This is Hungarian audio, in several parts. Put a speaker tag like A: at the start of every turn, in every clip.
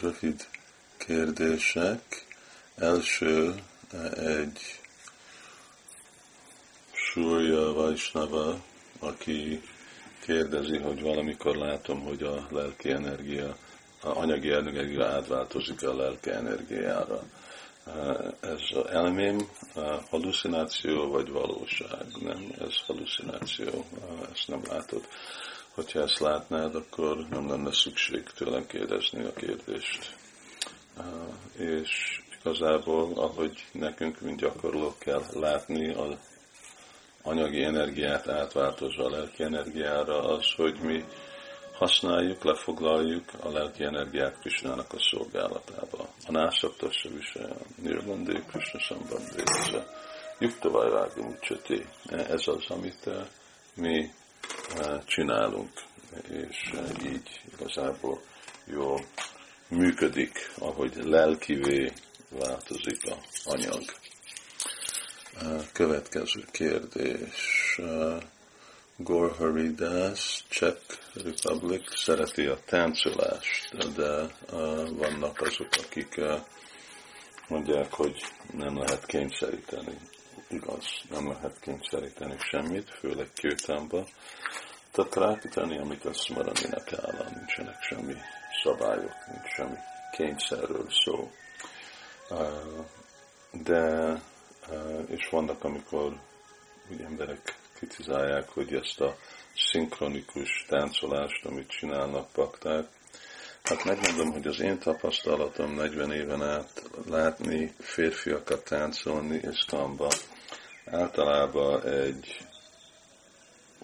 A: rövid kérdések. Első egy Súrja Vajsnava, aki kérdezi, hogy valamikor látom, hogy a lelki energia, a anyagi energia átváltozik a lelki energiára. Ez elmém halucináció vagy valóság? Nem, ez halucináció, ezt nem látod. Hogyha ezt látnád, akkor nem lenne szükség tőlem kérdezni a kérdést. És igazából, ahogy nekünk, mint gyakorlók kell látni a anyagi energiát átváltozva a lelki energiára, az, hogy mi használjuk, lefoglaljuk a lelki energiát Krisnának a szolgálatába. A nászakta se visel, nirvandé, Krishna ez a Yukta Ez az, amit eh, mi eh, csinálunk, és eh, így igazából jól működik, ahogy lelkivé változik a anyag. Következő kérdés. Gor Haridas, Czech Republic szereti a táncolást, de vannak azok, akik mondják, hogy nem lehet kényszeríteni. Igaz, nem lehet kényszeríteni semmit, főleg kőtámba. Tehát rákítani, amit azt maradinak áll, nincsenek semmi szabályok, nincs semmi kényszerről szó. De és vannak, amikor úgy emberek kritizálják, hogy ezt a szinkronikus táncolást, amit csinálnak pakták, Hát megmondom, hogy az én tapasztalatom 40 éven át látni férfiakat táncolni isztamba, általában egy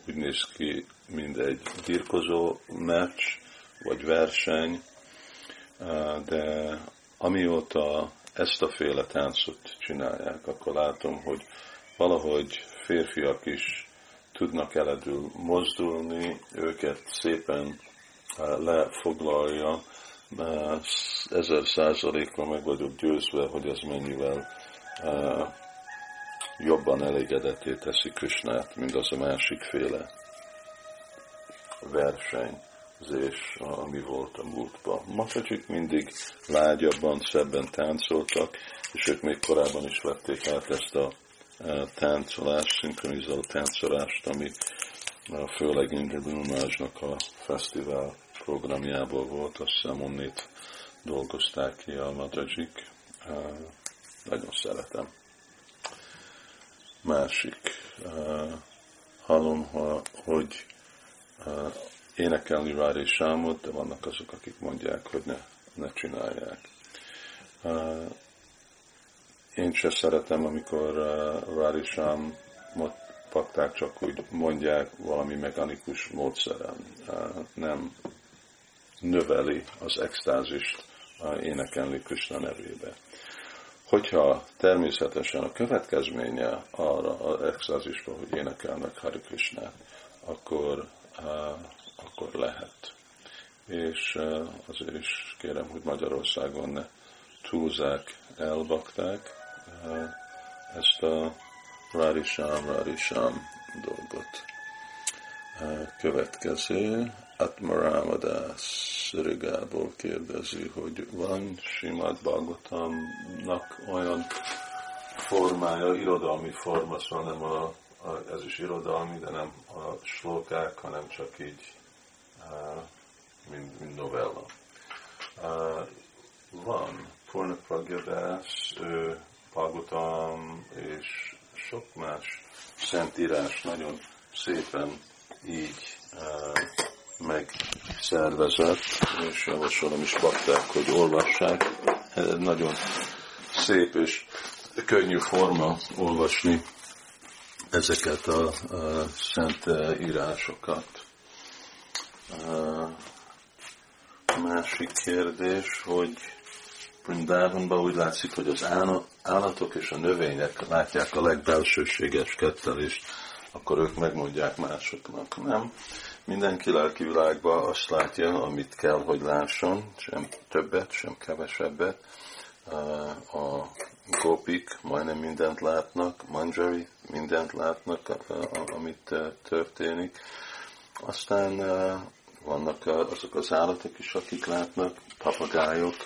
A: úgy néz ki, mint egy birkozó meccs, vagy verseny, de amióta ezt a féle táncot csinálják, akkor látom, hogy valahogy férfiak is tudnak eledül mozdulni, őket szépen lefoglalja, ezer százalékra meg vagyok győzve, hogy ez mennyivel eh, jobban elégedetté teszi Krisnát, mint az a másik féle verseny és ami volt a múltban. Matacsik mindig lágyabban, szebben táncoltak, és ők még korábban is vették át ezt a e, táncolást, szinkronizáló táncolást, ami e, főleg Indra a fesztivál programjából volt, azt hiszem onnét dolgozták ki a Matacsik. E, nagyon szeretem. Másik, hallom, hogy énekelni Rári Sámot, de vannak azok, akik mondják, hogy ne, ne csinálják. Én se szeretem, amikor Rári Sámot pakták csak úgy mondják valami mechanikus módszeren. Nem növeli az extázist énekelni Krishna nevébe. Hogyha természetesen a következménye arra az extázisra, hogy énekelnek Hari Krishnát, akkor akkor lehet. És azért is kérem, hogy Magyarországon ne túlzák, elbakták ezt a Rárisám, Rárisám dolgot. Következő, Atmarámadás Rigából kérdezi, hogy van Simát Bagotamnak olyan formája, irodalmi forma, szóval nem a, a, ez is irodalmi, de nem a slókák, hanem csak így mint, mint novella. Van Purna Pragyadász, Pagotam és sok más szentírás nagyon szépen így megszervezett, és javasolom is pakták, hogy olvassák. Nagyon szép és könnyű forma olvasni ezeket a, a szent írásokat. A másik kérdés, hogy Brindávonban úgy látszik, hogy az állatok és a növények látják a legbelsőséges kettelést, akkor ők megmondják másoknak. Nem. Mindenki lelki világban azt látja, amit kell, hogy lásson, sem többet, sem kevesebbet. A gópik majdnem mindent látnak, manjari mindent látnak, amit történik. Aztán vannak azok az állatok is, akik látnak, papagájok,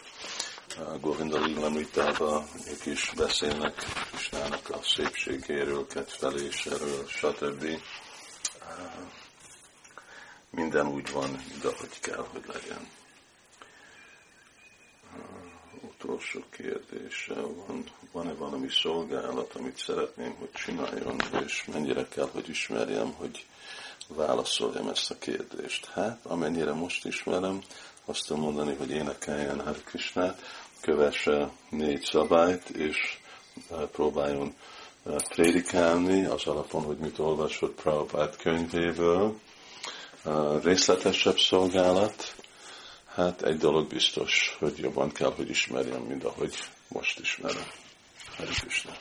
A: Govinda Lilamritában, ők is beszélnek Kisnának a szépségéről, kedveléséről, stb. Minden úgy van, de hogy kell, hogy legyen. Utolsó kérdése van, van-e valami szolgálat, amit szeretném, hogy csináljon, és mennyire kell, hogy ismerjem, hogy válaszoljam ezt a kérdést. Hát, amennyire most ismerem, azt tudom mondani, hogy énekeljen Hare Krishnát, kövesse négy szabályt, és e, próbáljon e, prédikálni az alapon, hogy mit olvasott Prabhupád könyvéből. Részletesebb szolgálat, hát egy dolog biztos, hogy jobban kell, hogy ismerjem, mint ahogy most ismerem. Hare Krishna.